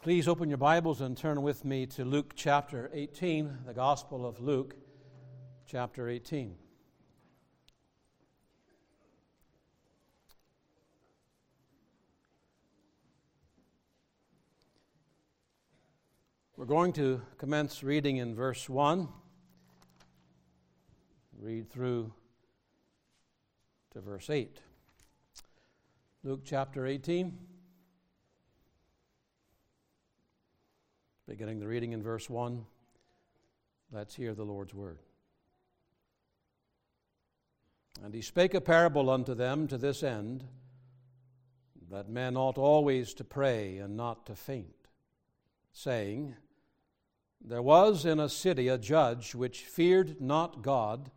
Please open your Bibles and turn with me to Luke chapter 18, the Gospel of Luke chapter 18. We're going to commence reading in verse 1, read through to verse 8. Luke chapter 18. Beginning the reading in verse 1, let's hear the Lord's word. And he spake a parable unto them to this end, that men ought always to pray and not to faint, saying, There was in a city a judge which feared not God,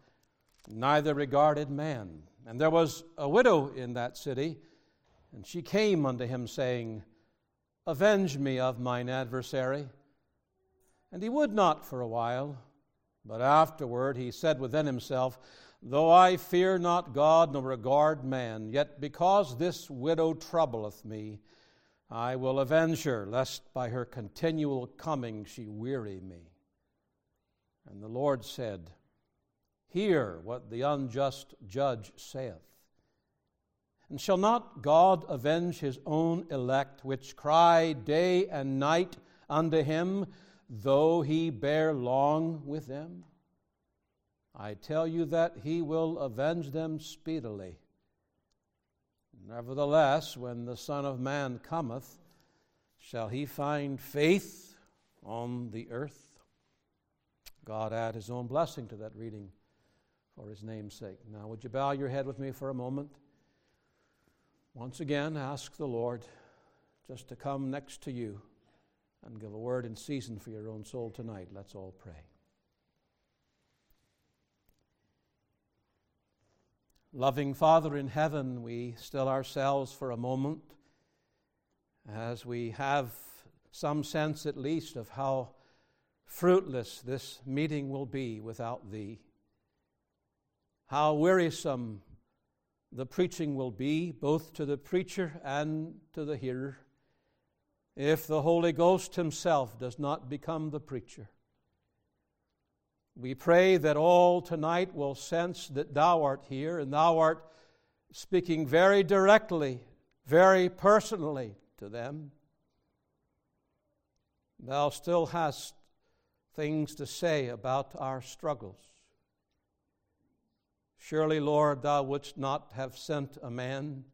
neither regarded man. And there was a widow in that city, and she came unto him, saying, Avenge me of mine adversary. And he would not for a while. But afterward he said within himself, Though I fear not God nor regard man, yet because this widow troubleth me, I will avenge her, lest by her continual coming she weary me. And the Lord said, Hear what the unjust judge saith. And shall not God avenge his own elect, which cry day and night unto him? Though he bear long with them? I tell you that he will avenge them speedily. Nevertheless, when the Son of Man cometh, shall he find faith on the earth? God add his own blessing to that reading for his name's sake. Now, would you bow your head with me for a moment? Once again, ask the Lord just to come next to you and give a word in season for your own soul tonight. Let's all pray. Loving Father in heaven, we still ourselves for a moment as we have some sense at least of how fruitless this meeting will be without Thee. How wearisome the preaching will be, both to the preacher and to the hearer if the Holy Ghost Himself does not become the preacher. We pray that all tonight will sense that Thou art here and Thou art speaking very directly, very personally to them. Thou still hast things to say about our struggles. Surely, Lord, Thou wouldst not have sent a man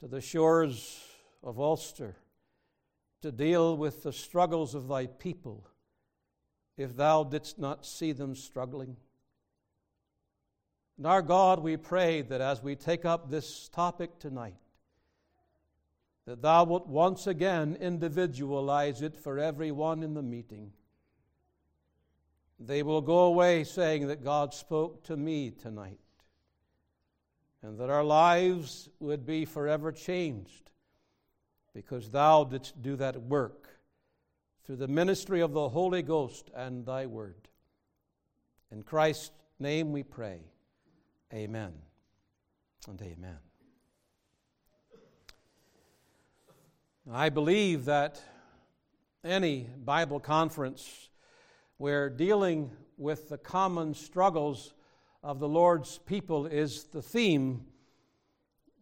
to the shores of Ulster to deal with the struggles of thy people if thou didst not see them struggling. And our God, we pray that as we take up this topic tonight, that thou wilt once again individualize it for everyone in the meeting. They will go away saying that God spoke to me tonight, and that our lives would be forever changed because thou didst do that work through the ministry of the Holy Ghost and thy word. In Christ's name we pray. Amen and amen. I believe that any Bible conference where dealing with the common struggles of the Lord's people is the theme,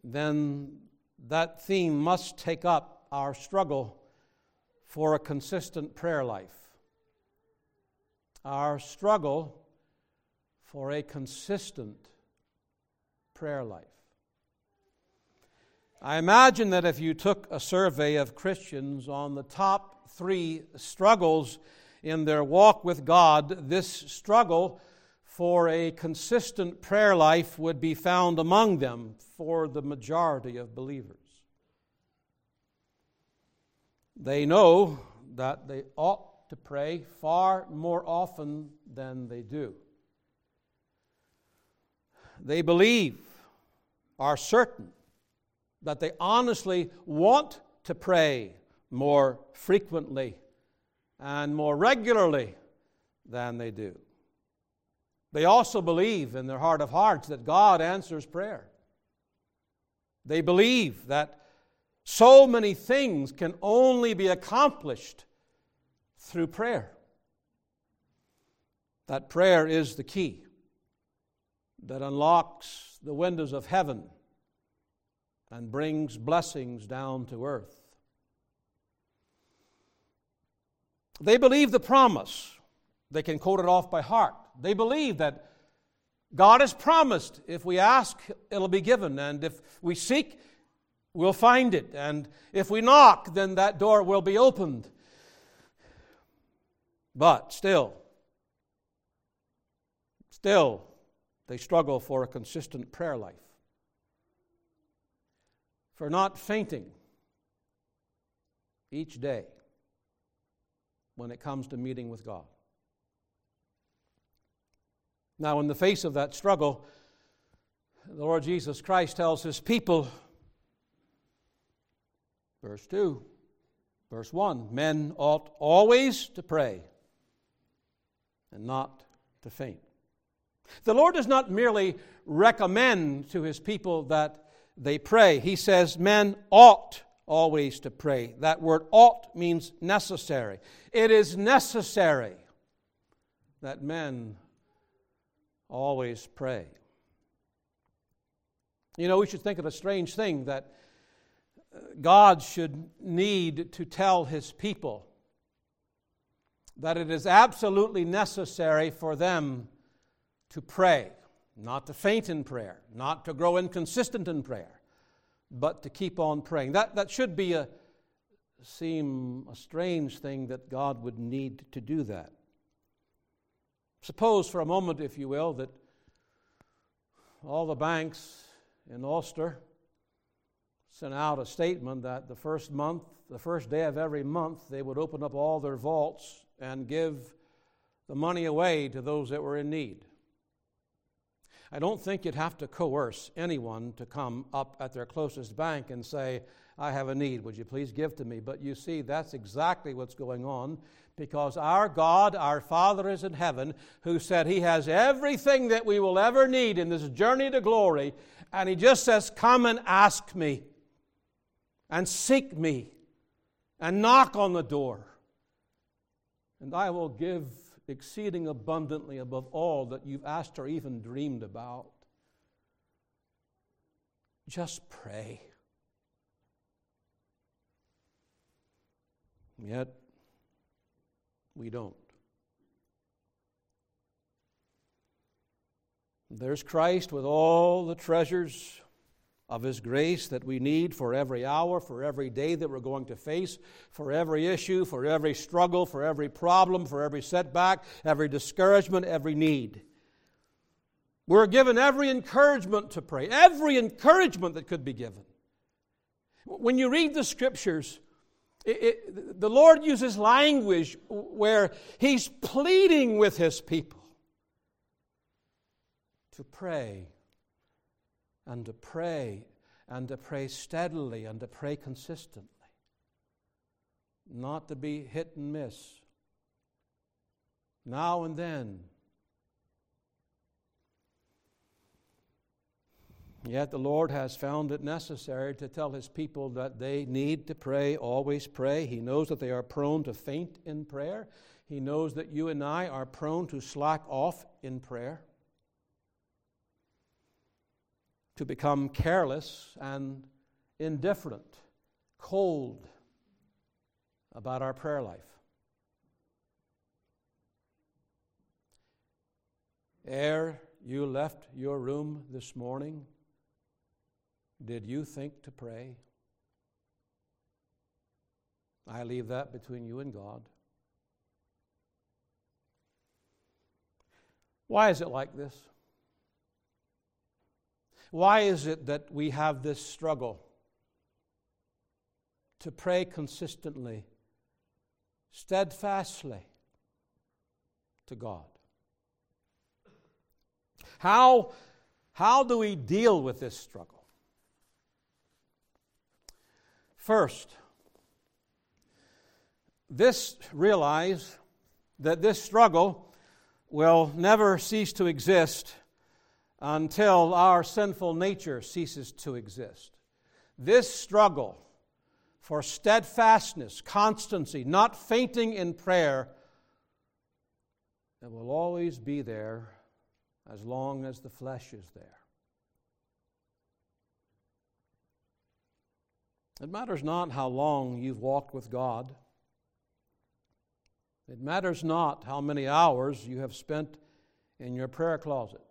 then that theme must take up our struggle for a consistent prayer life. Our struggle for a consistent prayer life. I imagine that if you took a survey of Christians on the top three struggles in their walk with God, this struggle for a consistent prayer life would be found among them for the majority of believers. They know that they ought to pray far more often than they do. They believe, are certain, that they honestly want to pray more frequently and more regularly than they do. They also believe in their heart of hearts that God answers prayer. They believe that So many things can only be accomplished through prayer. That prayer is the key that unlocks the windows of heaven and brings blessings down to earth. They believe the promise. They can quote it off by heart. They believe that God has promised if we ask, it'll be given. And if we seek, we'll find it. And if we knock, then that door will be opened. But still, still, they struggle for a consistent prayer life, for not fainting each day when it comes to meeting with God. Now, in the face of that struggle, the Lord Jesus Christ tells his people, verse 2, verse 1 men ought always to pray and not to faint. The Lord does not merely recommend to his people that they pray, he says men ought always to pray. That word ought means necessary. It is necessary that men always pray. You know, we should think of a strange thing that uh, God should need to tell his people that it is absolutely necessary for them to pray, not to faint in prayer, not to grow inconsistent in prayer, but to keep on praying. That, that should be a, seem a strange thing that God would need to do that. Suppose for a moment, if you will, that all the banks in Ulster sent out a statement that the first month, the first day of every month, they would open up all their vaults and give the money away to those that were in need. I don't think you'd have to coerce anyone to come up at their closest bank and say, I have a need. Would you please give to me? But you see, that's exactly what's going on because our God, our Father, is in heaven, who said He has everything that we will ever need in this journey to glory. And He just says, Come and ask me, and seek me, and knock on the door, and I will give exceeding abundantly above all that you've asked or even dreamed about. Just pray. Yet, we don't. There's Christ with all the treasures of His grace that we need for every hour, for every day that we're going to face, for every issue, for every struggle, for every problem, for every setback, every discouragement, every need. We're given every encouragement to pray, every encouragement that could be given. When you read the scriptures, it, it, the Lord uses language where He's pleading with His people to pray and to pray and to pray steadily and to pray consistently, not to be hit and miss. Now and then, Yet the Lord has found it necessary to tell his people that they need to pray, always pray. He knows that they are prone to faint in prayer. He knows that you and I are prone to slack off in prayer, to become careless and indifferent, cold about our prayer life. Ere you left your room this morning, did you think to pray? I leave that between you and God. Why is it like this? Why is it that we have this struggle to pray consistently, steadfastly to God? How, how do we deal with this struggle? First, this realize that this struggle will never cease to exist until our sinful nature ceases to exist. This struggle for steadfastness, constancy, not fainting in prayer, that will always be there as long as the flesh is there. It matters not how long you've walked with God. It matters not how many hours you have spent in your prayer closet.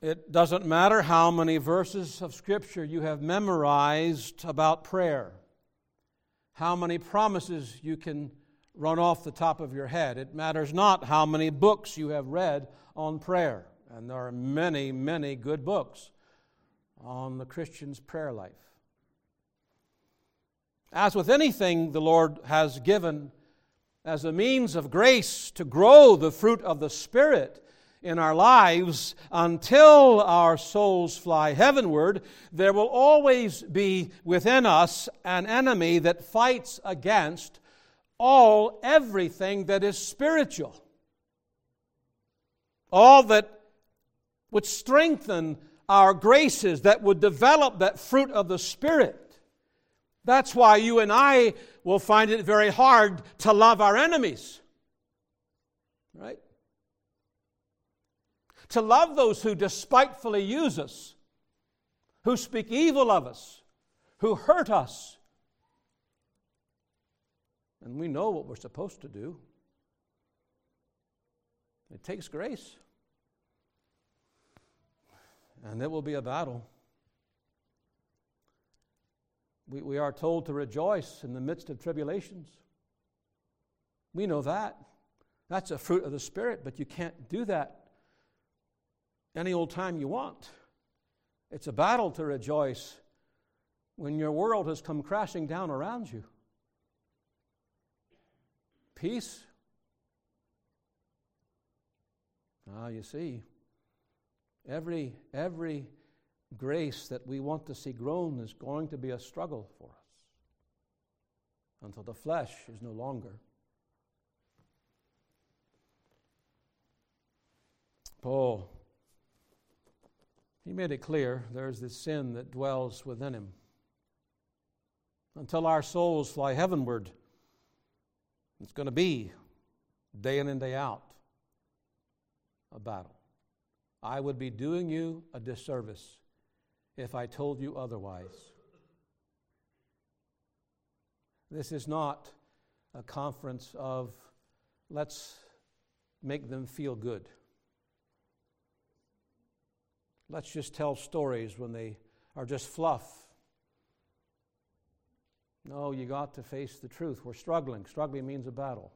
It doesn't matter how many verses of Scripture you have memorized about prayer, how many promises you can run off the top of your head. It matters not how many books you have read on prayer. And there are many, many good books on the Christian's prayer life. As with anything the Lord has given as a means of grace to grow the fruit of the Spirit in our lives until our souls fly heavenward, there will always be within us an enemy that fights against all, everything that is spiritual. All that would strengthen our graces, that would develop that fruit of the Spirit. That's why you and I will find it very hard to love our enemies. Right? To love those who despitefully use us, who speak evil of us, who hurt us. And we know what we're supposed to do. It takes grace. And it will be a battle. We, we are told to rejoice in the midst of tribulations. We know that. That's a fruit of the Spirit, but you can't do that any old time you want. It's a battle to rejoice when your world has come crashing down around you. Peace. Ah, you see, every, every grace that we want to see grown is going to be a struggle for us until the flesh is no longer. Paul, he made it clear there's this sin that dwells within him. Until our souls fly heavenward, it's going to be day in and day out a battle. I would be doing you a disservice if I told you otherwise. This is not a conference of let's make them feel good. Let's just tell stories when they are just fluff. No, you got to face the truth. We're struggling. Struggling means a battle.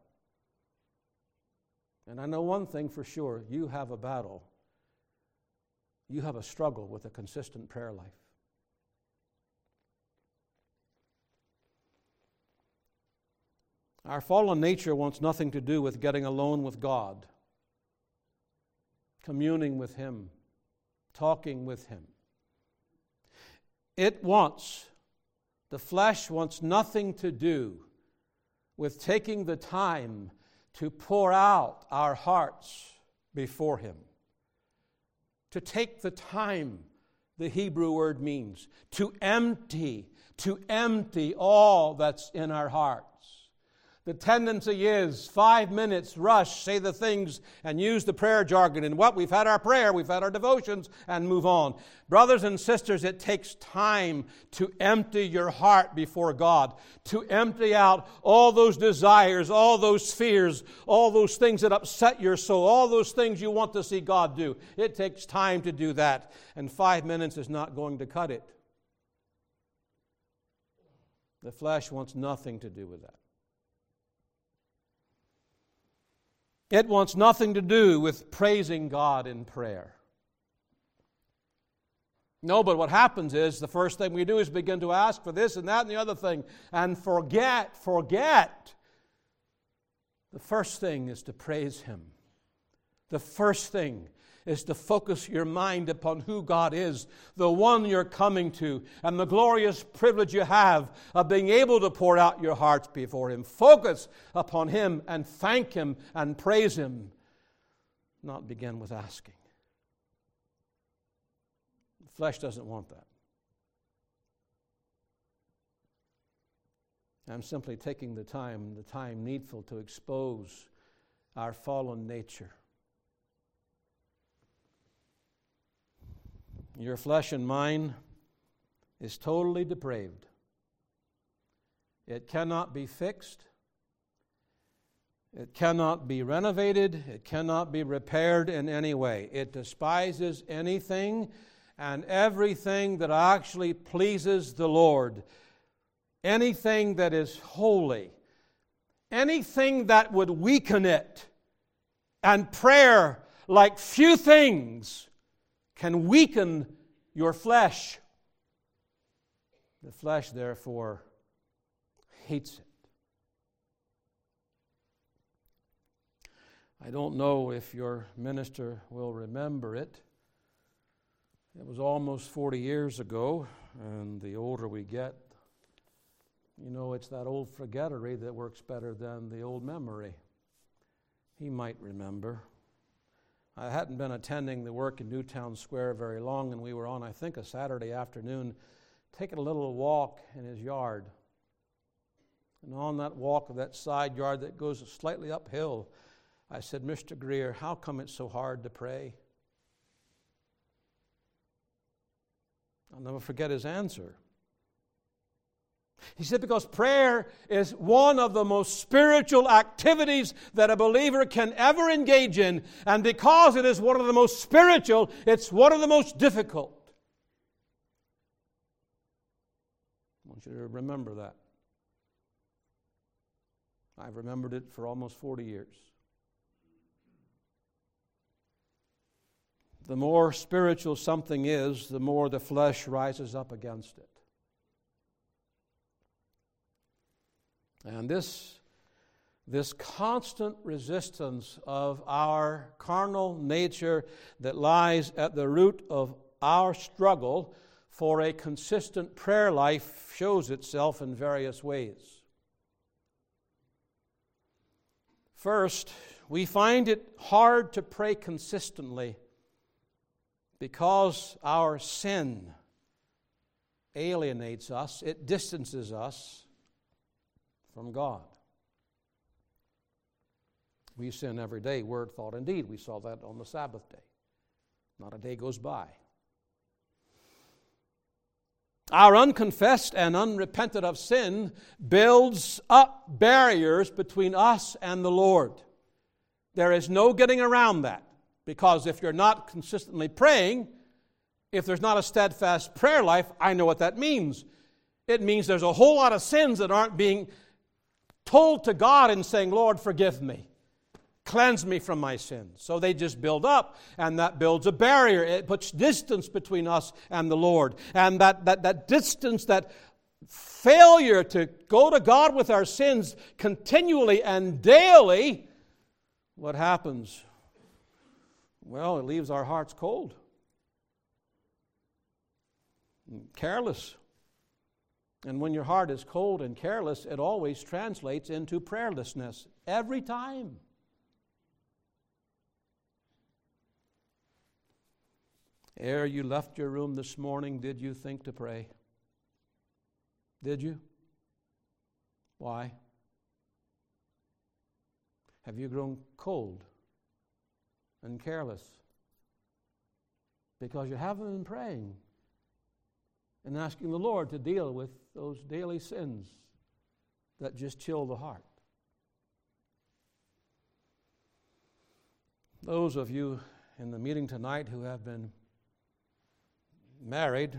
And I know one thing for sure you have a battle you have a struggle with a consistent prayer life. Our fallen nature wants nothing to do with getting alone with God, communing with Him, talking with Him. It wants, the flesh wants nothing to do with taking the time to pour out our hearts before Him to take the time, the Hebrew word means, to empty, to empty all that's in our heart. The tendency is five minutes, rush, say the things, and use the prayer jargon. And what? We've had our prayer, we've had our devotions, and move on. Brothers and sisters, it takes time to empty your heart before God, to empty out all those desires, all those fears, all those things that upset your soul, all those things you want to see God do. It takes time to do that, and five minutes is not going to cut it. The flesh wants nothing to do with that. It wants nothing to do with praising God in prayer. No, but what happens is the first thing we do is begin to ask for this and that and the other thing and forget, forget. The first thing is to praise Him. The first thing is to focus your mind upon who God is, the one you're coming to, and the glorious privilege you have of being able to pour out your hearts before Him. Focus upon Him and thank Him and praise Him, not begin with asking. The flesh doesn't want that. I'm simply taking the time, the time needful to expose our fallen nature. Your flesh and mine is totally depraved. It cannot be fixed. It cannot be renovated. It cannot be repaired in any way. It despises anything and everything that actually pleases the Lord. Anything that is holy. Anything that would weaken it. And prayer, like few things, can weaken your flesh. The flesh, therefore, hates it. I don't know if your minister will remember it. It was almost 40 years ago, and the older we get, you know, it's that old forgettery that works better than the old memory. He might remember. I hadn't been attending the work in Newtown Square very long, and we were on, I think, a Saturday afternoon, taking a little walk in his yard. And on that walk of that side yard that goes slightly uphill, I said, Mr. Greer, how come it's so hard to pray? I'll never forget his answer. He said, because prayer is one of the most spiritual activities that a believer can ever engage in. And because it is one of the most spiritual, it's one of the most difficult. I want you to remember that. I've remembered it for almost 40 years. The more spiritual something is, the more the flesh rises up against it. And this, this constant resistance of our carnal nature that lies at the root of our struggle for a consistent prayer life shows itself in various ways. First, we find it hard to pray consistently because our sin alienates us, it distances us from God. We sin every day, word, thought, and deed. We saw that on the Sabbath day. Not a day goes by. Our unconfessed and unrepented of sin builds up barriers between us and the Lord. There is no getting around that because if you're not consistently praying, if there's not a steadfast prayer life, I know what that means. It means there's a whole lot of sins that aren't being told to God and saying, Lord, forgive me. Cleanse me from my sins. So they just build up, and that builds a barrier. It puts distance between us and the Lord. And that, that, that distance, that failure to go to God with our sins continually and daily, what happens? Well, it leaves our hearts cold, careless. And when your heart is cold and careless, it always translates into prayerlessness every time. Ere you left your room this morning, did you think to pray? Did you? Why? Have you grown cold and careless? Because you haven't been praying and asking the Lord to deal with those daily sins that just chill the heart. Those of you in the meeting tonight who have been married,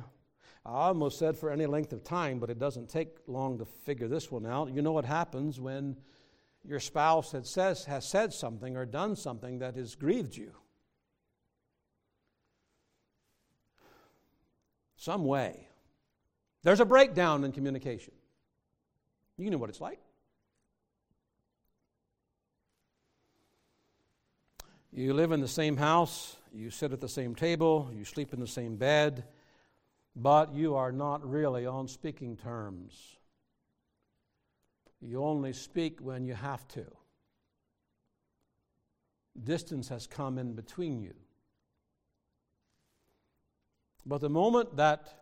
I almost said for any length of time, but it doesn't take long to figure this one out. You know what happens when your spouse has, says, has said something or done something that has grieved you. Some way. There's a breakdown in communication. You know what it's like. You live in the same house, you sit at the same table, you sleep in the same bed, but you are not really on speaking terms. You only speak when you have to. Distance has come in between you. But the moment that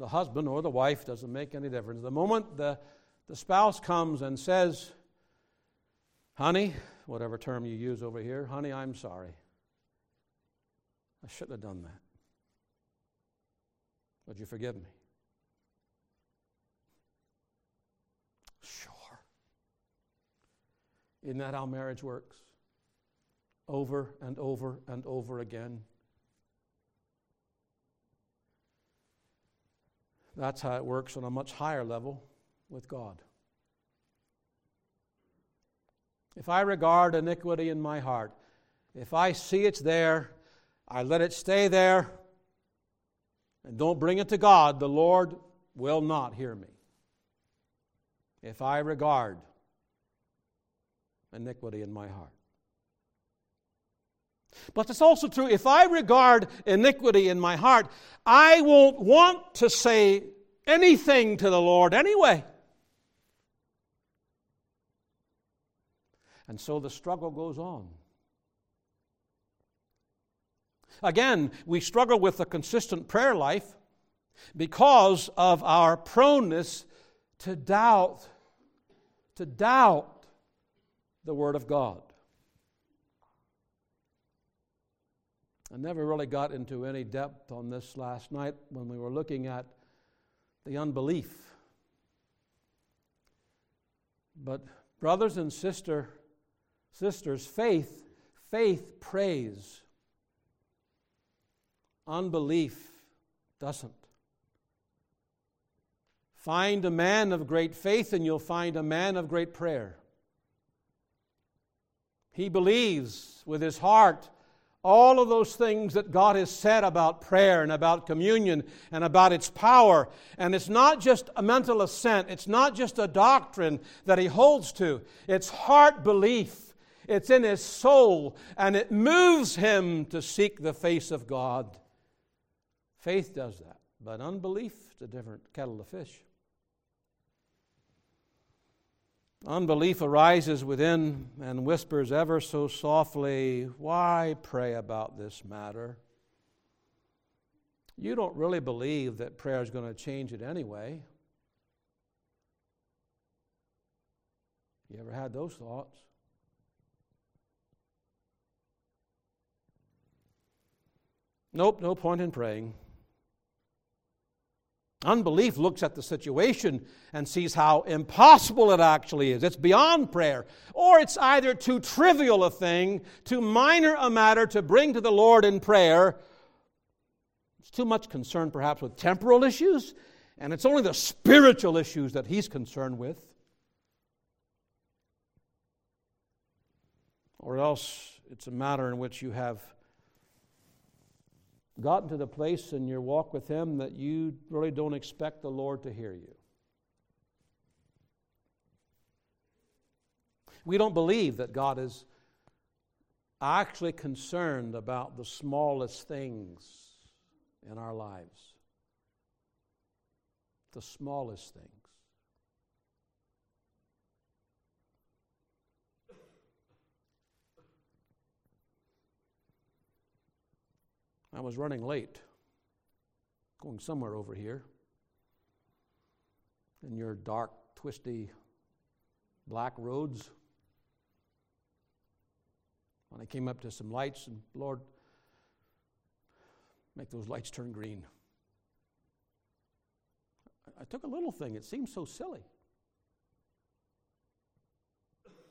the husband or the wife doesn't make any difference, the moment the, the spouse comes and says, Honey, whatever term you use over here, honey, I'm sorry. I shouldn't have done that. Would you forgive me? Sure. Isn't that how marriage works? Over and over and over again. That's how it works on a much higher level with God. If I regard iniquity in my heart, if I see it's there, I let it stay there, and don't bring it to God, the Lord will not hear me. If I regard iniquity in my heart. But it's also true, if I regard iniquity in my heart, I won't want to say anything to the Lord anyway. And so the struggle goes on. Again, we struggle with a consistent prayer life because of our proneness to doubt, to doubt the Word of God. I never really got into any depth on this last night when we were looking at the unbelief. But brothers and sister, sisters, faith, faith prays. Unbelief doesn't. Find a man of great faith, and you'll find a man of great prayer. He believes with his heart all of those things that God has said about prayer and about communion and about its power. And it's not just a mental assent, it's not just a doctrine that he holds to, it's heart belief. It's in his soul, and it moves him to seek the face of God. Faith does that, but unbelief is a different kettle of fish. Unbelief arises within and whispers ever so softly, Why pray about this matter? You don't really believe that prayer is going to change it anyway. You ever had those thoughts? Nope, no point in praying. Unbelief looks at the situation and sees how impossible it actually is. It's beyond prayer. Or it's either too trivial a thing, too minor a matter to bring to the Lord in prayer. It's too much concerned, perhaps, with temporal issues, and it's only the spiritual issues that He's concerned with. Or else it's a matter in which you have gotten to the place in your walk with Him that you really don't expect the Lord to hear you. We don't believe that God is actually concerned about the smallest things in our lives. The smallest things. I was running late, going somewhere over here. In your dark, twisty, black roads. When I came up to some lights, and Lord, make those lights turn green. I took a little thing, it seemed so silly.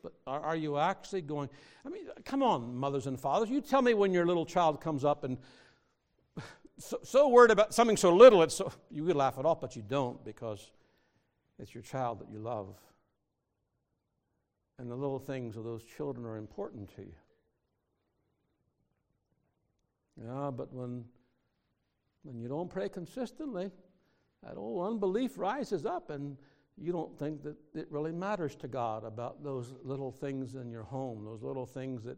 But are, are, you actually going? I mean, come on, mothers and fathers. You tell me when your little child comes up and so, so worried about something so little, it's so, you could laugh it off, but you don't because it's your child that you love. And the little things of those children are important to you. Yeah, but when, when you don't pray consistently, that old unbelief rises up and you don't think that it really matters to God about those little things in your home, those little things that,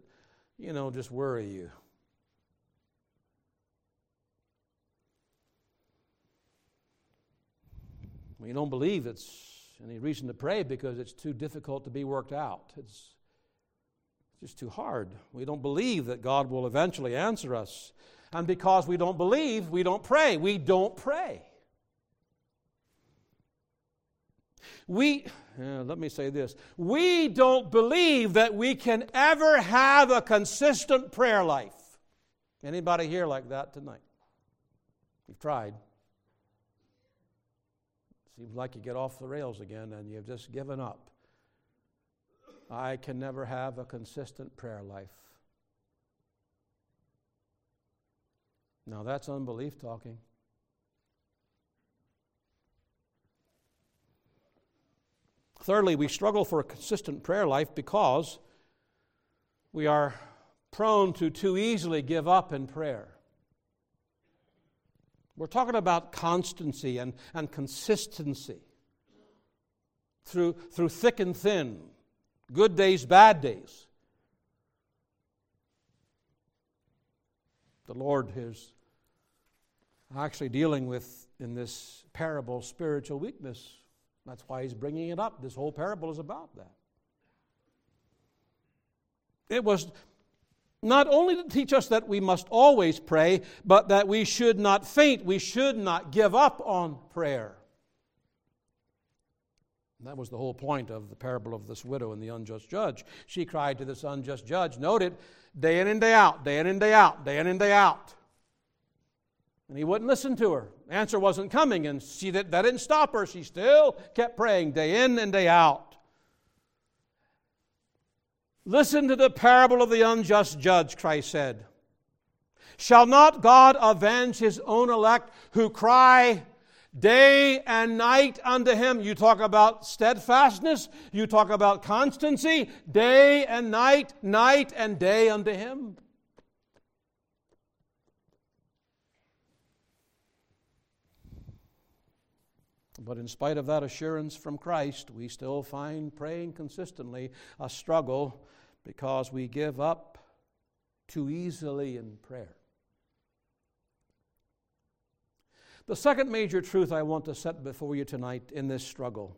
you know, just worry you. We don't believe it's any reason to pray because it's too difficult to be worked out. It's just too hard. We don't believe that God will eventually answer us. And because we don't believe, we don't pray. We don't pray. We, uh, let me say this, we don't believe that we can ever have a consistent prayer life. Anybody here like that tonight? You've tried. Seems like you get off the rails again and you've just given up. I can never have a consistent prayer life. Now that's unbelief talking. Thirdly, we struggle for a consistent prayer life because we are prone to too easily give up in prayer. We're talking about constancy and, and consistency through, through thick and thin, good days, bad days. The Lord is actually dealing with, in this parable, spiritual weakness. That's why he's bringing it up. This whole parable is about that. It was not only to teach us that we must always pray, but that we should not faint, we should not give up on prayer. That was the whole point of the parable of this widow and the unjust judge. She cried to this unjust judge, note it, day in and day out, day in and day out, day in and day out. And he wouldn't listen to her. Answer wasn't coming, and she, that didn't stop her. She still kept praying day in and day out. Listen to the parable of the unjust judge, Christ said. Shall not God avenge his own elect who cry day and night unto him? You talk about steadfastness, you talk about constancy, day and night, night and day unto him. But in spite of that assurance from Christ, we still find praying consistently a struggle because we give up too easily in prayer. The second major truth I want to set before you tonight in this struggle.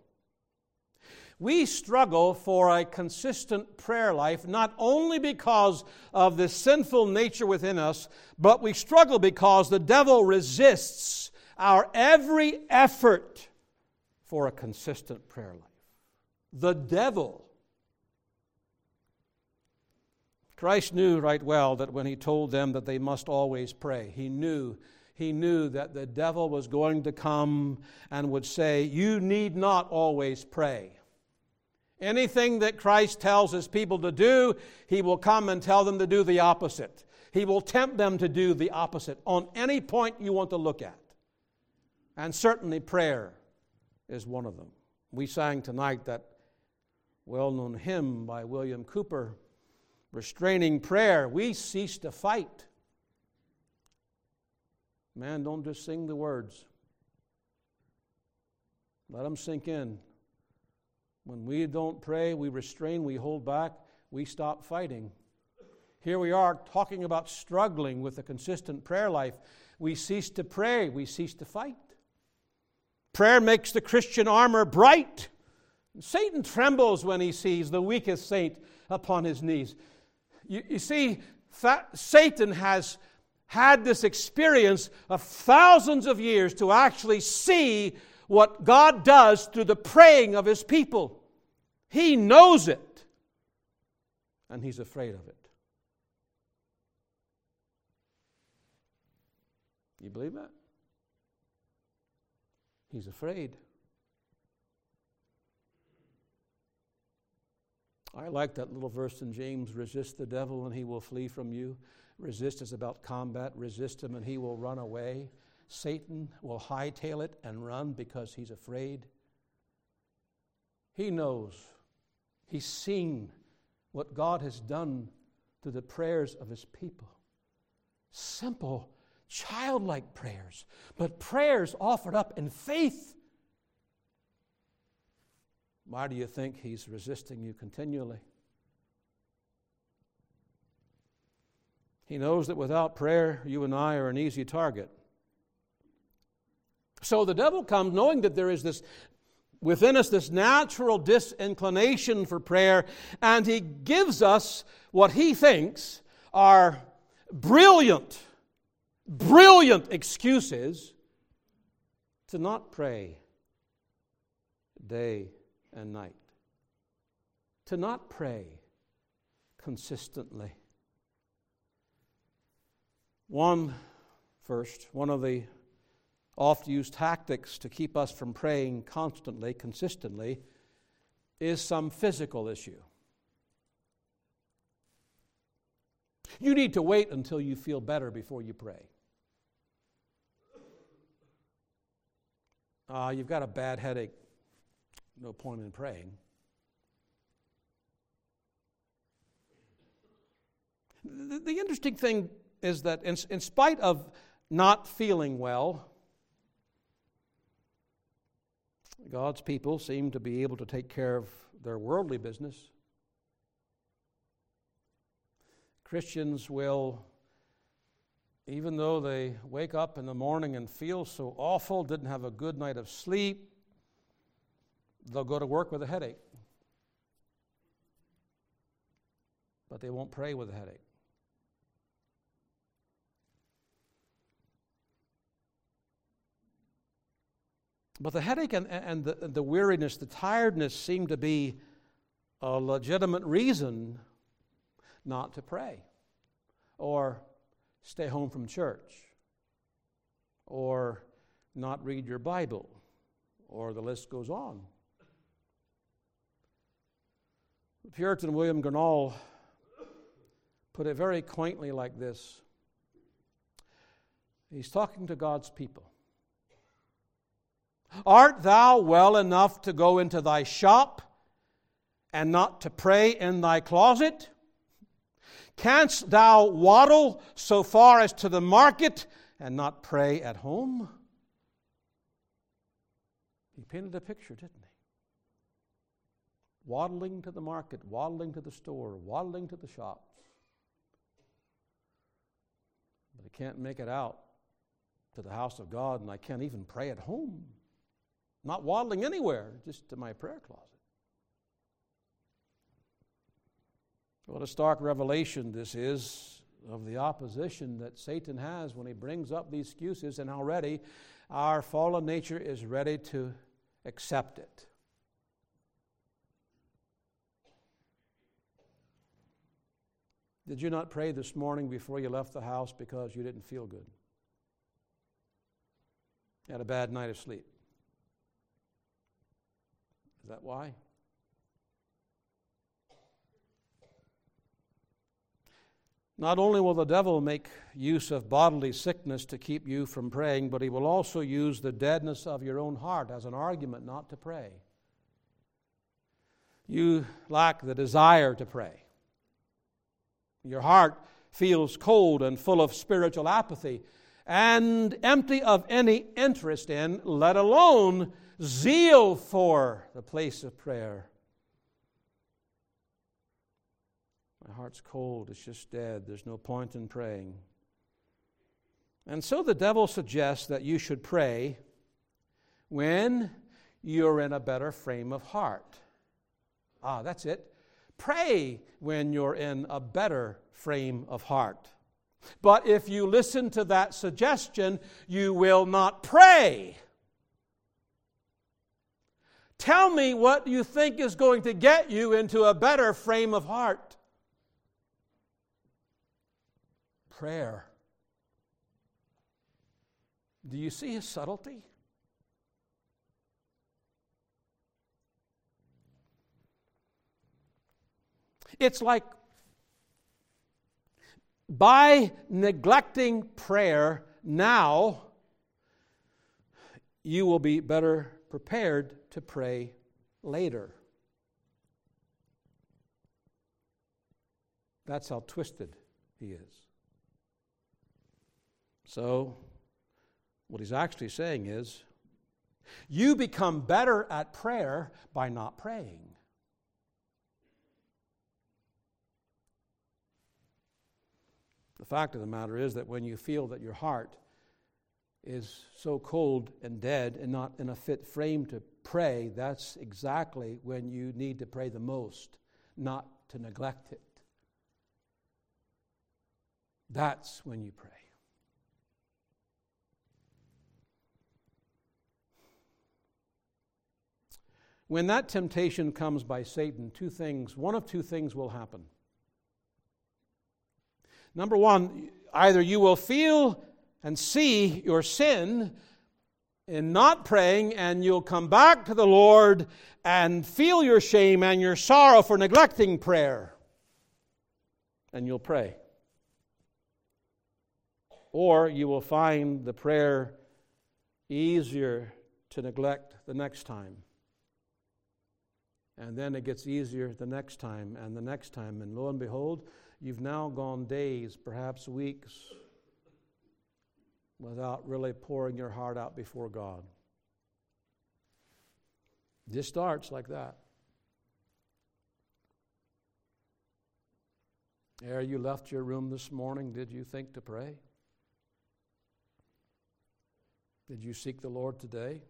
We struggle for a consistent prayer life not only because of the sinful nature within us, but we struggle because the devil resists our every effort for a consistent prayer life. The devil. Christ knew right well that when he told them that they must always pray, he knew he knew that the devil was going to come and would say, You need not always pray. Anything that Christ tells his people to do, he will come and tell them to do the opposite. He will tempt them to do the opposite on any point you want to look at. And certainly prayer is one of them. We sang tonight that well known hymn by William Cowper Restraining Prayer. We cease to fight. Man, don't just sing the words, let them sink in. When we don't pray, we restrain, we hold back, we stop fighting. Here we are talking about struggling with a consistent prayer life. We cease to pray, we cease to fight. Prayer makes the Christian armor bright. Satan trembles when he sees the weakest saint upon his knees. You, you see, Satan has had this experience of thousands of years to actually see what God does through the praying of his people. He knows it, and he's afraid of it. You believe that? He's afraid. I like that little verse in James resist the devil and he will flee from you. Resist is about combat. Resist him and he will run away. Satan will hightail it and run because he's afraid. He knows. He's seen what God has done to the prayers of his people. Simple childlike prayers, but prayers offered up in faith. Why do you think he's resisting you continually? He knows that without prayer, you and I are an easy target. So the devil comes knowing that there is this within us this natural disinclination for prayer, and he gives us what he thinks are brilliant brilliant excuses to not pray, day and night. To not pray consistently. One, first, one of the oft used tactics to keep us from praying constantly, consistently, is some physical issue. You need to wait until you feel better before you pray. Uh, you've got a bad headache, no point in praying. The, the interesting thing is that, in, in spite of not feeling well, God's people seem to be able to take care of their worldly business. Christians will, even though they wake up in the morning and feel so awful, didn't have a good night of sleep, they'll go to work with a headache. But they won't pray with a headache. But the headache and, and the, the weariness, the tiredness seem to be a legitimate reason not to pray or stay home from church or not read your Bible, or the list goes on. Puritan William Gurnall put it very quaintly like this He's talking to God's people. Art thou well enough to go into thy shop and not to pray in thy closet? Canst thou waddle so far as to the market and not pray at home? He painted a picture, didn't he? Waddling to the market, waddling to the store, waddling to the shops. But I can't make it out to the house of God, and I can't even pray at home. Not waddling anywhere, just to my prayer closet. What a stark revelation this is of the opposition that Satan has when he brings up these excuses, and already our fallen nature is ready to accept it. Did you not pray this morning before you left the house because you didn't feel good? You had a bad night of sleep. Is that why? Not only will the devil make use of bodily sickness to keep you from praying, but he will also use the deadness of your own heart as an argument not to pray. You lack the desire to pray. Your heart feels cold and full of spiritual apathy and empty of any interest in, let alone zeal for the place of prayer. My heart's cold, it's just dead, there's no point in praying. And so the devil suggests that you should pray when you're in a better frame of heart. Ah, that's it. Pray when you're in a better frame of heart. But if you listen to that suggestion, you will not pray. Tell me what you think is going to get you into a better frame of heart. Prayer. Do you see his subtlety? It's like by neglecting prayer now, you will be better prepared to pray later. That's how twisted he is. So, what he's actually saying is you become better at prayer by not praying. The fact of the matter is that when you feel that your heart is so cold and dead and not in a fit frame to pray, that's exactly when you need to pray the most, not to neglect it. That's when you pray. When that temptation comes by Satan, two things, one of two things will happen. Number one, either you will feel and see your sin in not praying, and you'll come back to the Lord and feel your shame and your sorrow for neglecting prayer, and you'll pray. Or you will find the prayer easier to neglect the next time. And then it gets easier the next time and the next time. And lo and behold, you've now gone days, perhaps weeks, without really pouring your heart out before God. This starts like that. Ere you left your room this morning, did you think to pray? Did you seek the Lord today?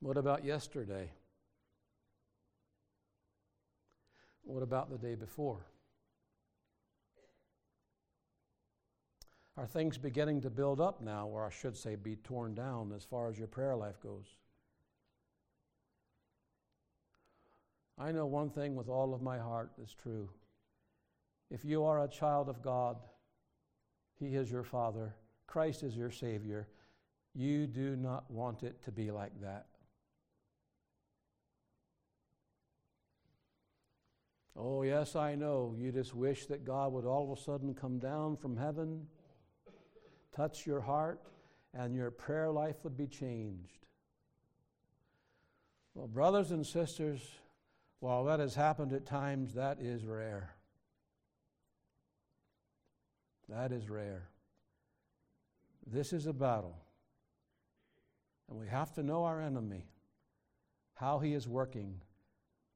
What about yesterday? What about the day before? Are things beginning to build up now, or I should say, be torn down as far as your prayer life goes? I know one thing with all of my heart is true. If you are a child of God, He is your Father, Christ is your Savior, you do not want it to be like that. Oh, yes, I know. You just wish that God would all of a sudden come down from heaven touch your heart, and your prayer life would be changed. Well, brothers and sisters, while that has happened at times, that is rare. That is rare. This is a battle. And we have to know our enemy, how he is working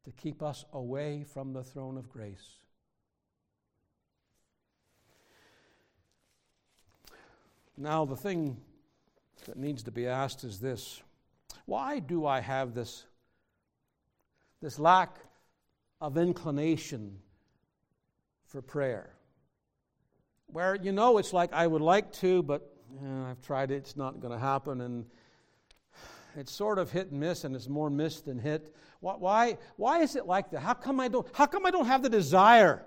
to keep us away from the throne of grace. Now, the thing that needs to be asked is this why do I have this, this lack of inclination for prayer? Where, you know, it's like I would like to, but eh, I've tried it, it's not going to happen, and it's sort of hit and miss, and it's more miss than hit. Why, why, is it like that? How come I don't, how come I don't have the desire?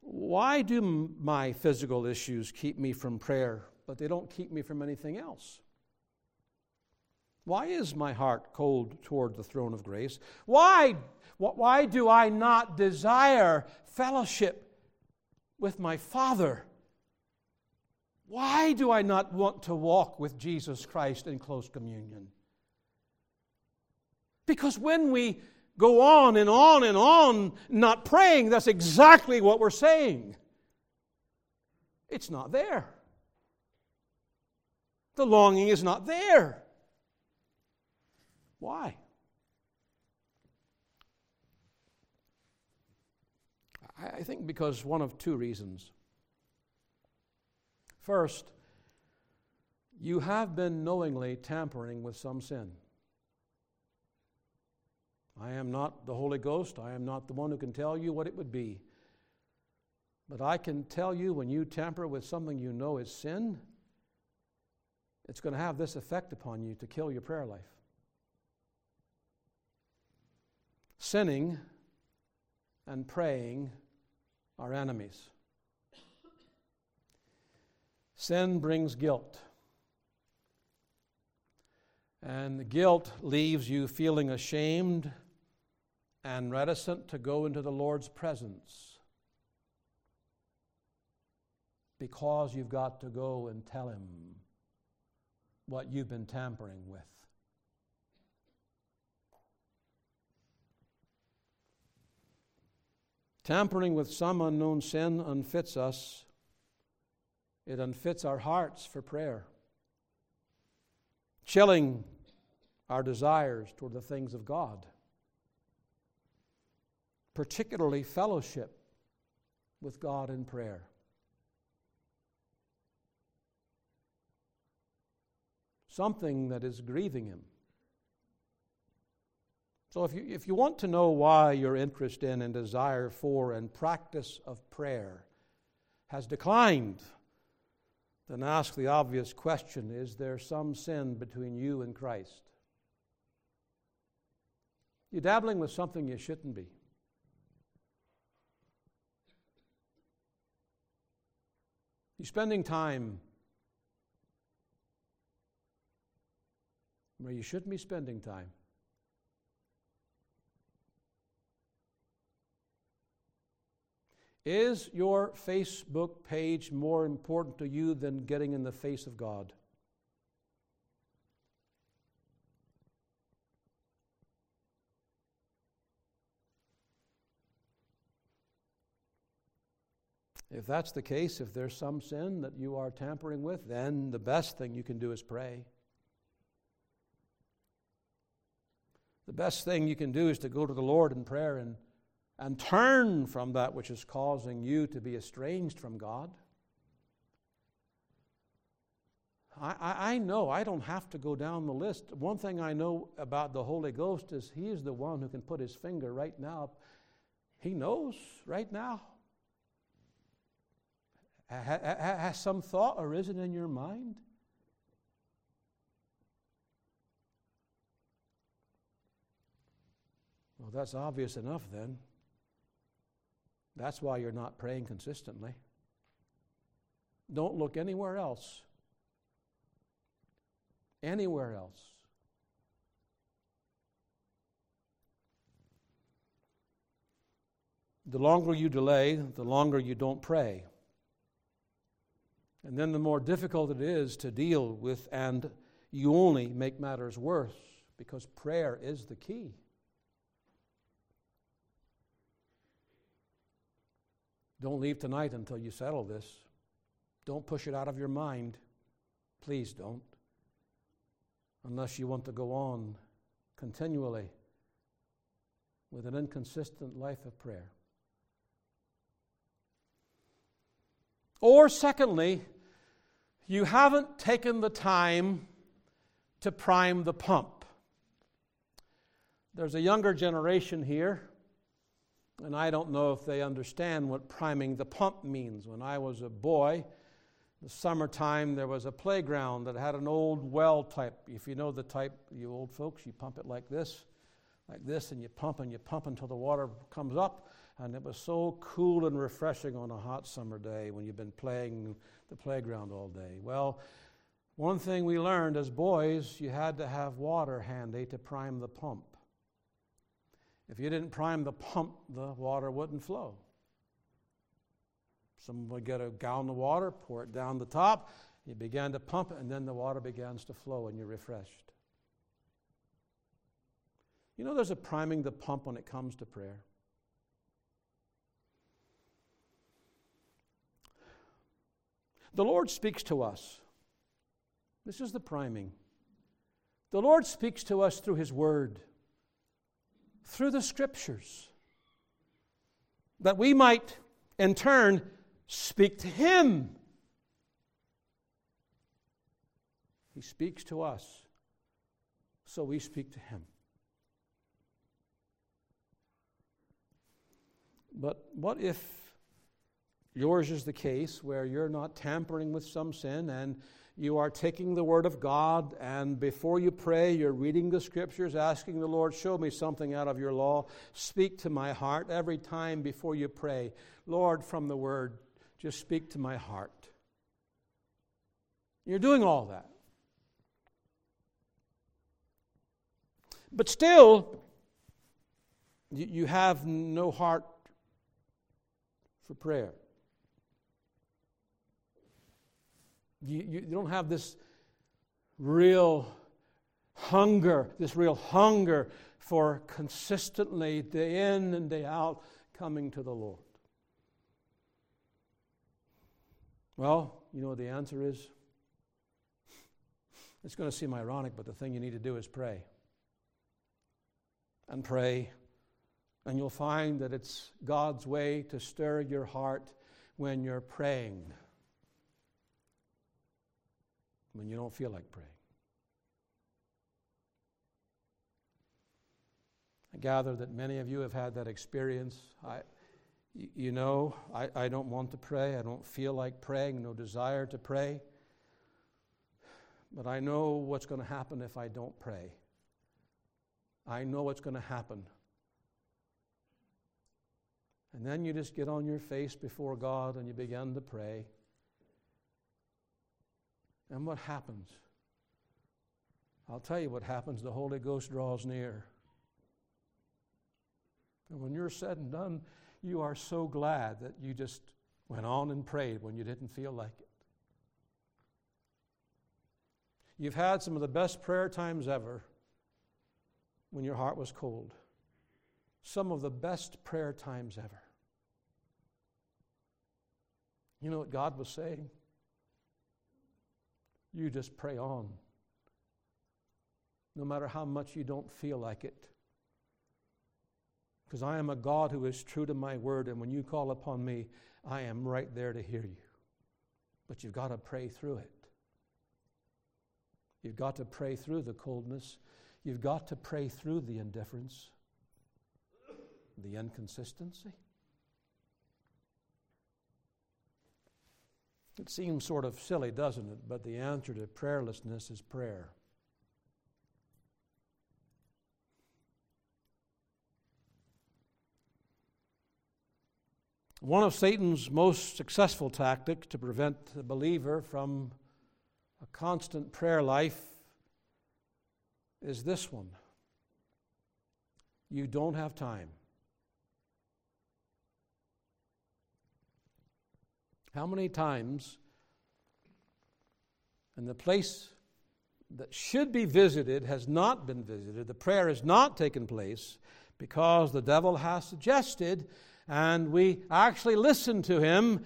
Why do my physical issues keep me from prayer, but they don't keep me from anything else? Why is my heart cold toward the throne of grace? Why, why do I not desire fellowship with my Father? Why do I not want to walk with Jesus Christ in close communion? Because when we go on and on and on not praying, that's exactly what we're saying. It's not there. The longing is not there. Why? I think because one of two reasons. First, you have been knowingly tampering with some sin. I am not the Holy Ghost. I am not the one who can tell you what it would be. But I can tell you when you tamper with something you know is sin, it's going to have this effect upon you to kill your prayer life. Sinning and praying are enemies. Sin brings guilt. And guilt leaves you feeling ashamed and reticent to go into the Lord's presence because you've got to go and tell Him what you've been tampering with. Tampering with some unknown sin unfits us, it unfits our hearts for prayer, chilling our desires toward the things of God particularly fellowship with God in prayer. Something that is grieving Him. So, if you, if you want to know why your interest in and desire for and practice of prayer has declined then ask the obvious question Is there some sin between you and Christ? You're dabbling with something you shouldn't be. You're spending time where you shouldn't be spending time. Is your Facebook page more important to you than getting in the face of God? If that's the case, if there's some sin that you are tampering with, then the best thing you can do is pray. The best thing you can do is to go to the Lord in prayer and and turn from that which is causing you to be estranged from God. I, I, know I don't have to go down the list. One thing I know about the Holy Ghost is He is the one who can put His finger right now. He knows right now. Has some thought arisen in your mind? Well, that's obvious enough then. That's why you're not praying consistently. Don't look anywhere else. Anywhere else. The longer you delay, the longer you don't pray. And then the more difficult it is to deal with, and you only make matters worse because prayer is the key. Don't leave tonight until you settle this. Don't push it out of your mind. Please don't. Unless you want to go on continually with an inconsistent life of prayer. Or, secondly, you haven't taken the time to prime the pump. There's a younger generation here and I don't know if they understand what priming the pump means. When I was a boy, the summertime, there was a playground that had an old well type. If you know the type, you old folks, you pump it like this, like this, and you pump and you pump until the water comes up. And it was so cool and refreshing on a hot summer day when you've been playing the playground all day. Well, one thing we learned as boys, you had to have water handy to prime the pump. If you didn't prime the pump, the water wouldn't flow. Someone would get a gallon of water, pour it down the top, you began to pump and then the water begins to flow and you're refreshed. You know, there's a priming the pump when it comes to prayer. The Lord speaks to us. This is the priming. The Lord speaks to us through His Word through the scriptures, that we might in turn speak to Him. He speaks to us, so we speak to Him. But what if yours is the case where you're not tampering with some sin and you are taking the Word of God, and before you pray, you're reading the Scriptures, asking the Lord, Show me something out of your law. Speak to my heart every time before you pray. Lord, from the Word, just speak to my heart. You're doing all that. But still, you have no heart for prayer. You, you, don't have this real hunger, this real hunger for consistently, day in and day out, coming to the Lord. Well, you know what the answer is? It's going to seem ironic, but the thing you need to do is pray. And pray. And you'll find that it's God's way to stir your heart when you're praying when you don't feel like praying. I gather that many of you have had that experience. I, you know, I, I don't want to pray. I don't feel like praying, no desire to pray. but I know what's going to happen if I don't pray. I know what's going to happen. And then you just get on your face before God and you begin to pray. And what happens? I'll tell you what happens. The Holy Ghost draws near. And when you're said and done, you are so glad that you just went on and prayed when you didn't feel like it. You've had some of the best prayer times ever when your heart was cold. Some of the best prayer times ever. You know what God was saying? You just pray on. No matter how much you don't feel like it. Because I am a God who is true to my word, and when you call upon me, I am right there to hear you. But you've got to pray through it. You've got to pray through the coldness. You've got to pray through the indifference, the inconsistency. It seems sort of silly, doesn't it? But the answer to prayerlessness is prayer. One of Satan's most successful tactics to prevent the believer from a constant prayer life is this one you don't have time. How many times, and the place that should be visited has not been visited, the prayer has not taken place because the devil has suggested, and we actually listen to him,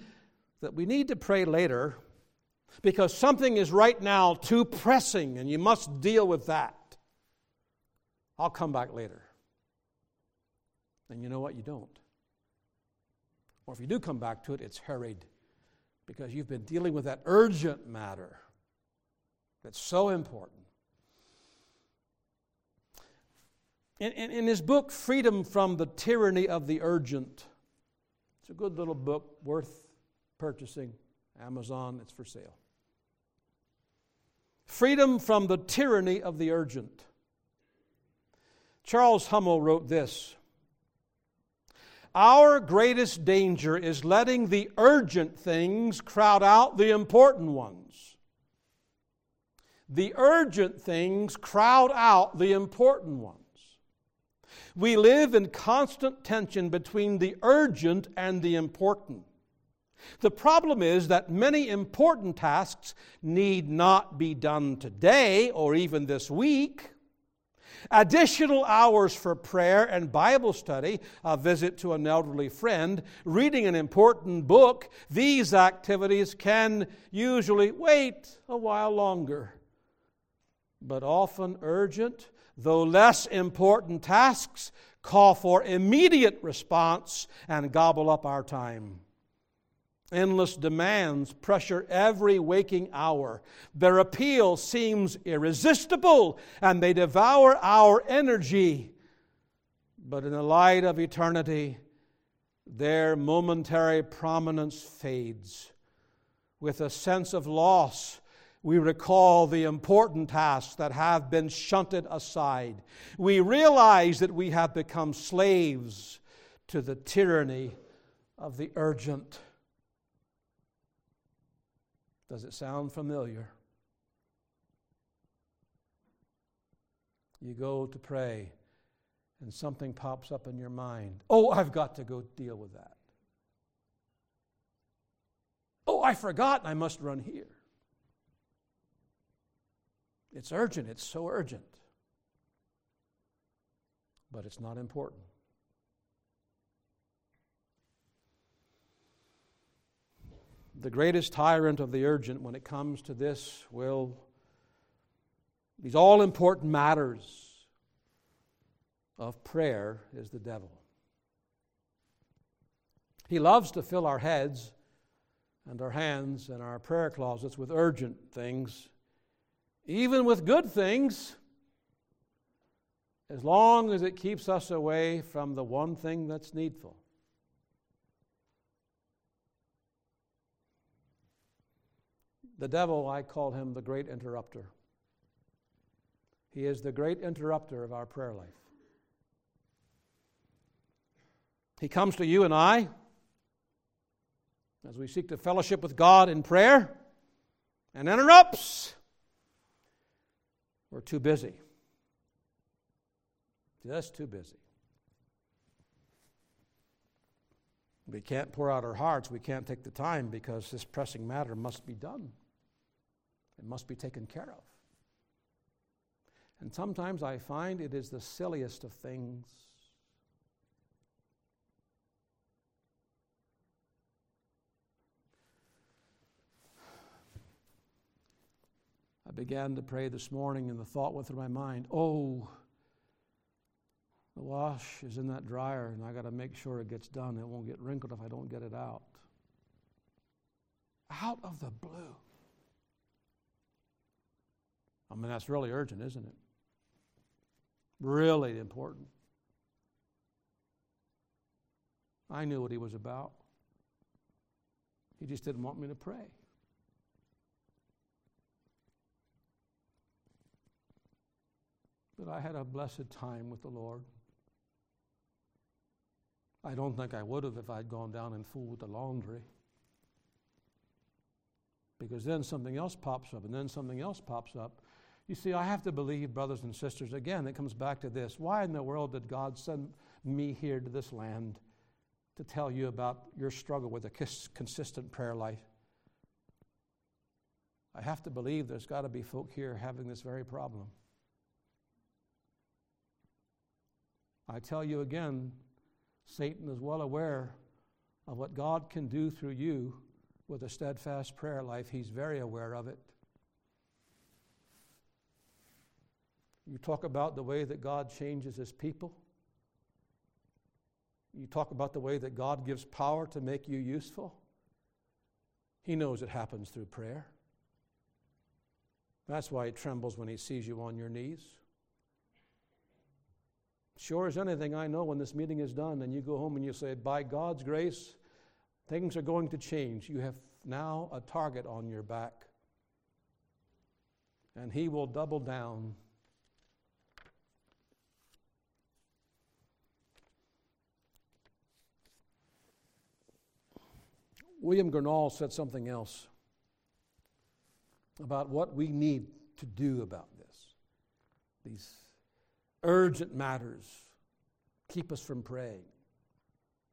that we need to pray later because something is right now too pressing and you must deal with that. I'll come back later. And you know what? You don't. Or if you do come back to it, it's hurried because you've been dealing with that urgent matter that's so important. In, in, in, his book, Freedom from the Tyranny of the Urgent, it's a good little book worth purchasing. Amazon, it's for sale. Freedom from the tyranny of the urgent. Charles Hummel wrote this our greatest danger is letting the urgent things crowd out the important ones. The urgent things crowd out the important ones. We live in constant tension between the urgent and the important. The problem is that many important tasks need not be done today or even this week. Additional hours for prayer and Bible study, a visit to an elderly friend, reading an important book, these activities can usually wait a while longer. But often urgent, though less important tasks call for immediate response and gobble up our time. Endless demands pressure every waking hour. Their appeal seems irresistible and they devour our energy. But in the light of eternity, their momentary prominence fades. With a sense of loss, we recall the important tasks that have been shunted aside. We realize that we have become slaves to the tyranny of the urgent. Does it sound familiar? You go to pray and something pops up in your mind. Oh, I've got to go deal with that. Oh, I forgot I must run here. It's urgent, it's so urgent. But it's not important. The greatest tyrant of the urgent when it comes to this will, these all important matters of prayer, is the devil. He loves to fill our heads and our hands and our prayer closets with urgent things, even with good things, as long as it keeps us away from the one thing that's needful. The devil, I call him the great interrupter. He is the great interrupter of our prayer life. He comes to you and I as we seek to fellowship with God in prayer and interrupts. We're too busy. Just too busy. We can't pour out our hearts. We can't take the time because this pressing matter must be done. It must be taken care of. And sometimes I find it is the silliest of things. I began to pray this morning, and the thought went through my mind oh, the wash is in that dryer, and I got to make sure it gets done. It won't get wrinkled if I don't get it out. Out of the blue. I mean, that's really urgent, isn't it? Really important. I knew what he was about. He just didn't want me to pray. But I had a blessed time with the Lord. I don't think I would have if I'd gone down and fooled with the laundry. Because then something else pops up, and then something else pops up. You see, I have to believe, brothers and sisters, again, it comes back to this. Why in the world did God send me here to this land to tell you about your struggle with a consistent prayer life? I have to believe there's got to be folk here having this very problem. I tell you again, Satan is well aware of what God can do through you with a steadfast prayer life. He's very aware of it. You talk about the way that God changes his people. You talk about the way that God gives power to make you useful. He knows it happens through prayer. That's why he trembles when he sees you on your knees. Sure as anything, I know when this meeting is done and you go home and you say, By God's grace, things are going to change. You have now a target on your back. And He will double down. William Gurnall said something else about what we need to do about this. These urgent matters keep us from praying.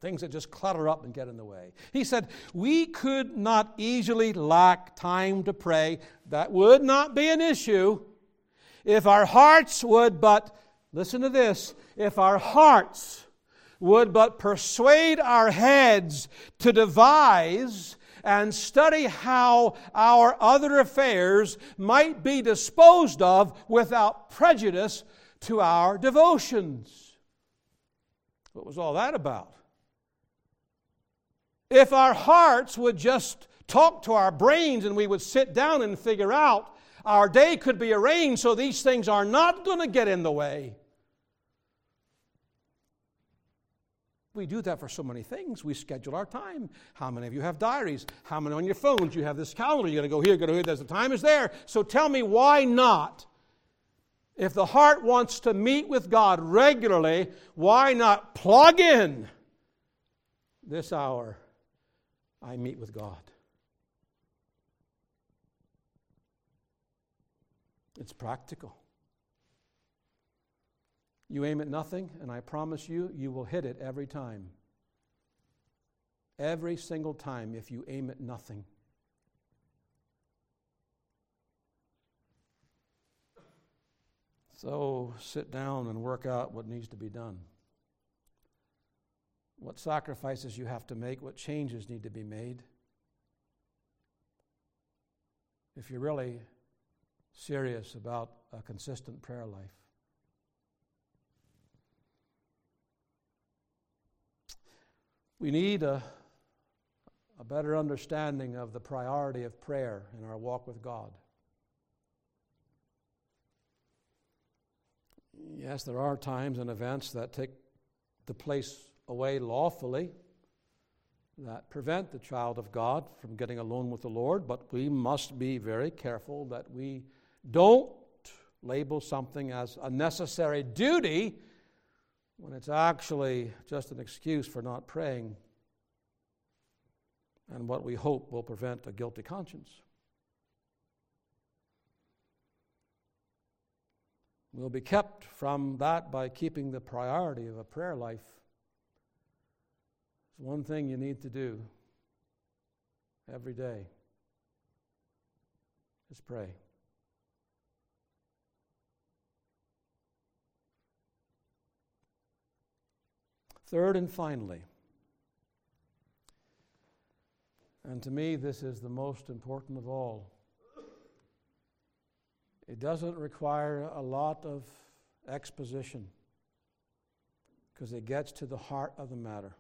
Things that just clutter up and get in the way. He said, We could not easily lack time to pray. That would not be an issue if our hearts would but, listen to this, if our hearts would but persuade our heads to devise and study how our other affairs might be disposed of without prejudice to our devotions. What was all that about? If our hearts would just talk to our brains and we would sit down and figure out, our day could be arranged so these things are not going to get in the way. We do that for so many things. We schedule our time. How many of you have diaries? How many on your phones? You have this calendar. You're going to go here, go to here. There's the time is there. So tell me why not if the heart wants to meet with God regularly, why not plug in this hour? I meet with God. It's practical. You aim at nothing, and I promise you, you will hit it every time. Every single time if you aim at nothing. So sit down and work out what needs to be done. What sacrifices you have to make, what changes need to be made. If you're really serious about a consistent prayer life. We need a, a better understanding of the priority of prayer in our walk with God. Yes, there are times and events that take the place away lawfully that prevent the child of God from getting alone with the Lord, but we must be very careful that we don't label something as a necessary duty when it's actually just an excuse for not praying and what we hope will prevent a guilty conscience. We'll be kept from that by keeping the priority of a prayer life. It's one thing you need to do every day is pray. Third and finally, and to me this is the most important of all, it doesn't require a lot of exposition because it gets to the heart of the matter.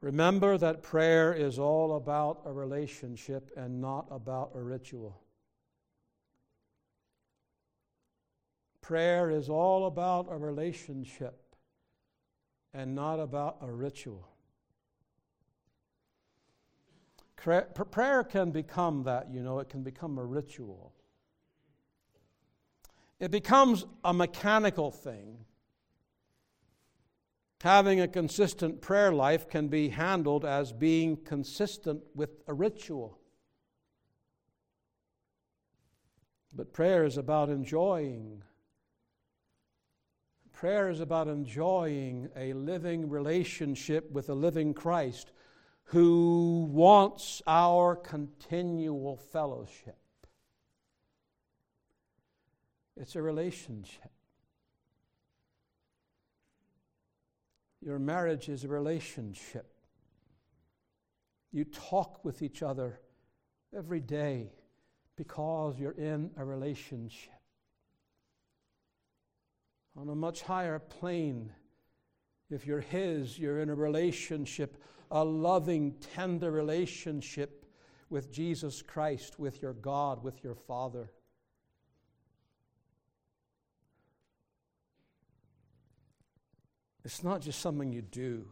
Remember that prayer is all about a relationship and not about a ritual. Prayer is all about a relationship and not about a ritual. Prayer can become that, you know, it can become a ritual. It becomes a mechanical thing. Having a consistent prayer life can be handled as being consistent with a ritual. But prayer is about enjoying Prayer is about enjoying a living relationship with a living Christ who wants our continual fellowship. It's a relationship. Your marriage is a relationship. You talk with each other every day because you're in a relationship on a much higher plane. If you're His, you're in a relationship, a loving, tender relationship with Jesus Christ, with your God, with your Father. It's not just something you do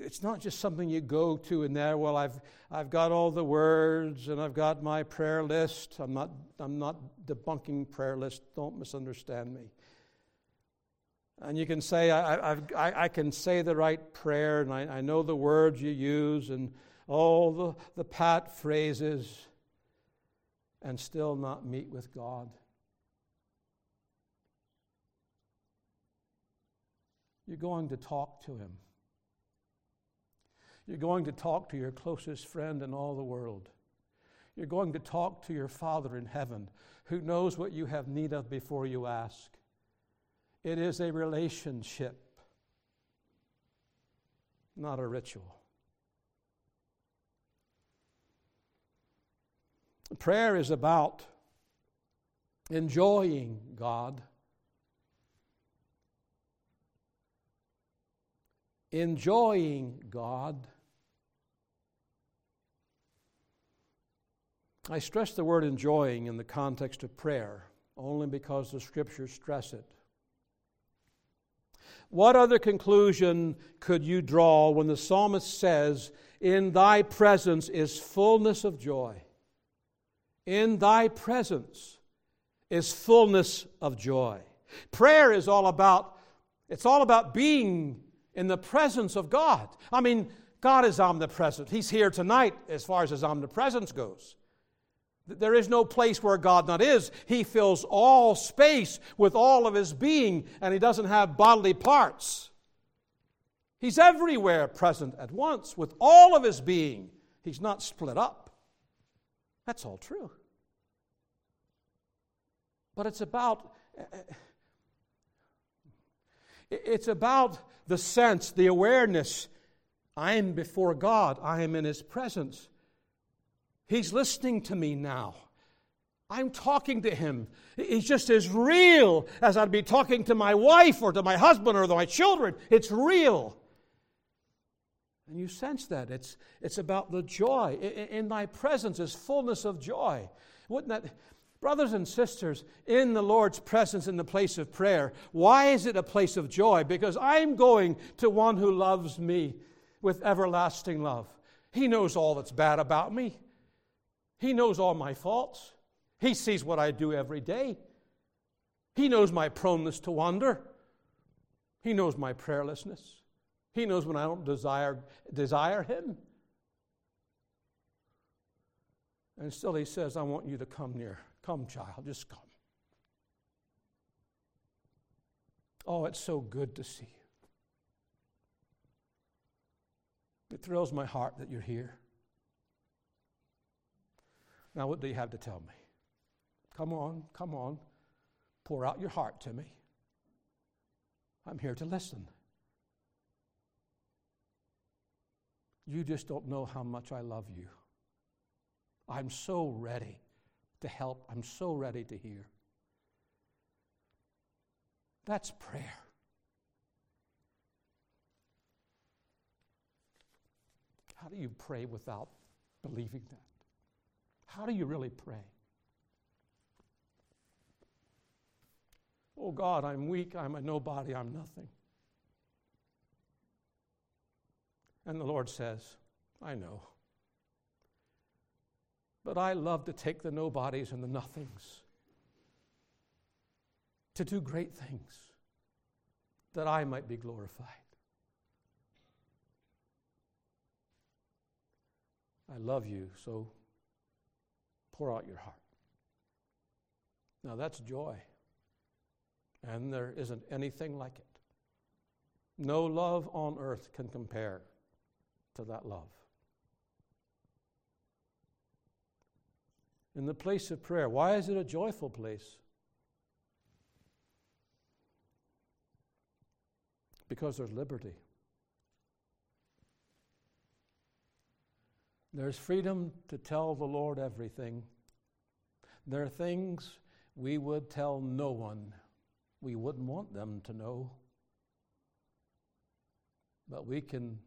it's not just something you go to in there. Well, I've, I've got all the words and I've got my prayer list. I'm not, I'm not debunking prayer list. Don't misunderstand me. And you can say, I, I've, I, I can say the right prayer and I, I know the words you use and all the, the pat phrases and still not meet with God. You're going to talk to Him. You're going to talk to your closest friend in all the world. You're going to talk to your Father in heaven who knows what you have need of before you ask. It is a relationship, not a ritual. Prayer is about enjoying God, enjoying God I stress the word enjoying in the context of prayer only because the scriptures stress it. What other conclusion could you draw when the psalmist says, In thy presence is fullness of joy? In thy presence is fullness of joy. Prayer is all about it's all about being in the presence of God. I mean, God is omnipresent. He's here tonight as far as his omnipresence goes. There is no place where God not is. He fills all space with all of his being, and he doesn't have bodily parts. He's everywhere present at once with all of his being. He's not split up. That's all true. But it's about eh, eh, it's about the sense, the awareness I am before God, I am in his presence. He's listening to me now. I'm talking to him. He's just as real as I'd be talking to my wife or to my husband or to my children. It's real. And you sense that. It's, it's about the joy. In thy presence is fullness of joy. Wouldn't that, brothers and sisters, in the Lord's presence in the place of prayer, why is it a place of joy? Because I'm going to one who loves me with everlasting love. He knows all that's bad about me. He knows all my faults. He sees what I do every day. He knows my proneness to wander. He knows my prayerlessness. He knows when I don't desire, desire Him. And still He says, I want you to come near. Come, child, just come. Oh, it's so good to see you. It thrills my heart that you're here. Now, what do you have to tell me? Come on, come on. Pour out your heart to me. I'm here to listen. You just don't know how much I love you. I'm so ready to help. I'm so ready to hear. That's prayer. How do you pray without believing that? How do you really pray? Oh God, I'm weak, I'm a nobody, I'm nothing. And the Lord says, I know. But I love to take the nobodies and the nothings to do great things that I might be glorified. I love you, so pour out your heart. Now that's joy. And there isn't anything like it. No love on earth can compare to that love. In the place of prayer, why is it a joyful place? Because there's liberty. There's freedom to tell the Lord everything. There are things we would tell no one. We wouldn't want them to know. But we can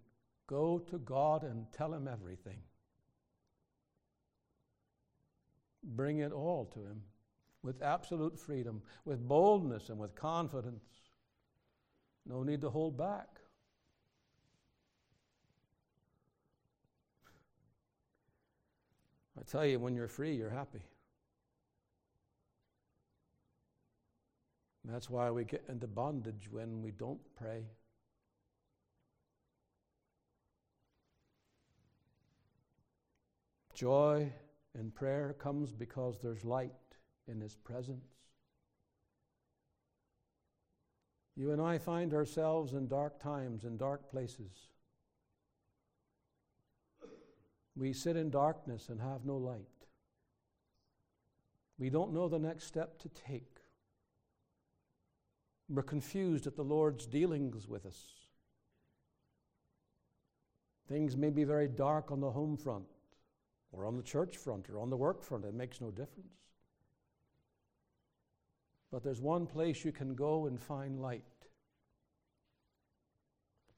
go to God and tell Him everything. Bring it all to Him with absolute freedom, with boldness, and with confidence. No need to hold back. I tell you, when you're free, you're happy. that's why we get into bondage when we don't pray. Joy in prayer comes because there's light in His presence. You and I find ourselves in dark times, in dark places. We sit in darkness and have no light. We don't know the next step to take. We're confused at the Lord's dealings with us. Things may be very dark on the home front, or on the church front, or on the work front. It makes no difference. But there's one place you can go and find light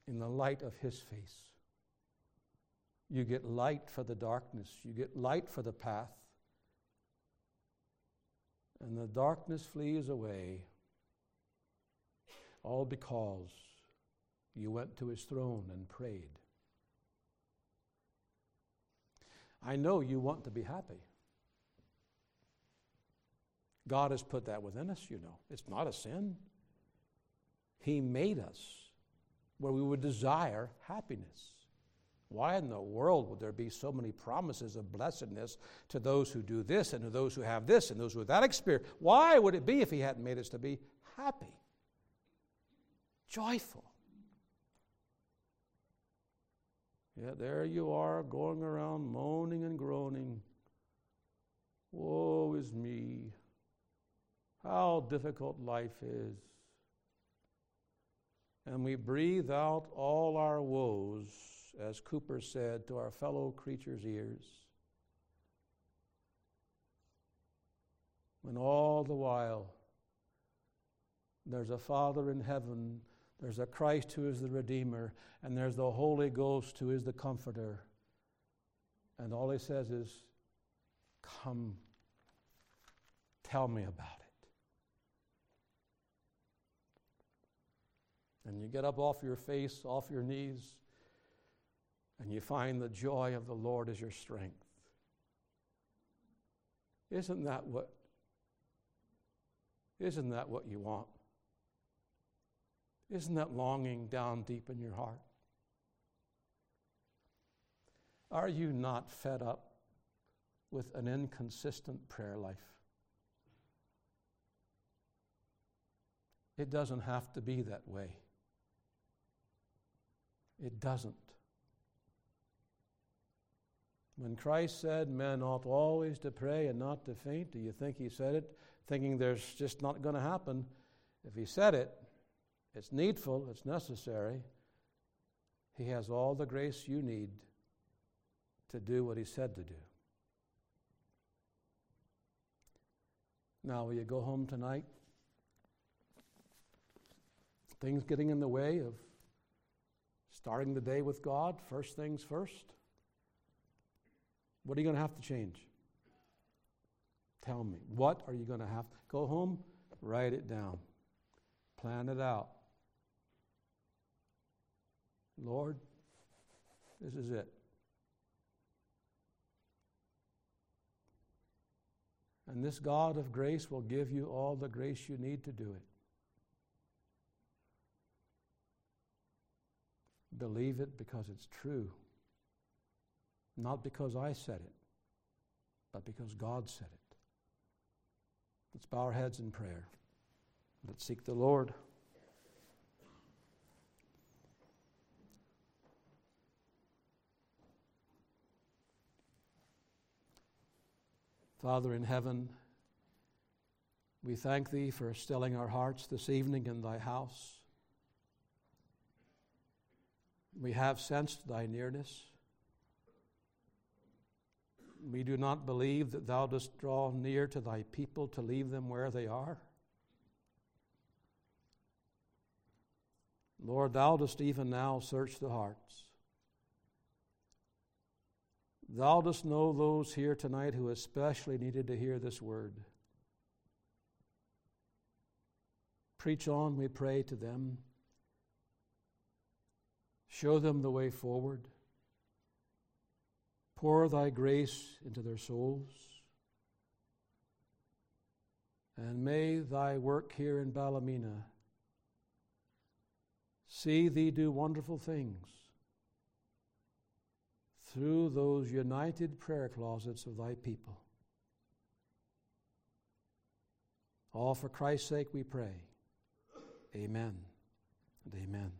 in the light of His face. You get light for the darkness, you get light for the path, and the darkness flees away, all because you went to his throne and prayed. I know you want to be happy. God has put that within us, you know. It's not a sin. He made us where we would desire happiness. Why in the world would there be so many promises of blessedness to those who do this and to those who have this and those who have that experience? Why would it be if He hadn't made us to be happy, joyful? Yet there you are going around moaning and groaning. Woe is me. How difficult life is. And we breathe out all our woes as Cowper said, to our fellow creatures' ears. When all the while there's a Father in heaven, there's a Christ who is the Redeemer, and there's the Holy Ghost who is the Comforter. And all he says is, Come, tell me about it. And you get up off your face, off your knees, and you find the joy of the Lord is your strength. Isn't that what isn't that what you want? Isn't that longing down deep in your heart? Are you not fed up with an inconsistent prayer life? It doesn't have to be that way. It doesn't. When Christ said men ought always to pray and not to faint, do you think he said it thinking there's just not going to happen? If he said it, it's needful, it's necessary. He has all the grace you need to do what he said to do. Now, will you go home tonight? Things getting in the way of starting the day with God, first things first? What are you going to have to change? Tell me. What are you going to have? To go home, write it down, plan it out. Lord, this is it. And this God of grace will give you all the grace you need to do it. Believe it because it's true. Not because I said it, but because God said it. Let's bow our heads in prayer. Let's seek the Lord. Father in heaven, we thank Thee for stilling our hearts this evening in Thy house. We have sensed Thy nearness. We do not believe that Thou dost draw near to Thy people to leave them where they are. Lord, Thou dost even now search the hearts. Thou dost know those here tonight who especially needed to hear this word. Preach on, we pray, to them. Show them the way forward. Pour thy grace into their souls. And may thy work here in Ballymena see thee do wonderful things through those united prayer closets of thy people. All for Christ's sake we pray. Amen and amen.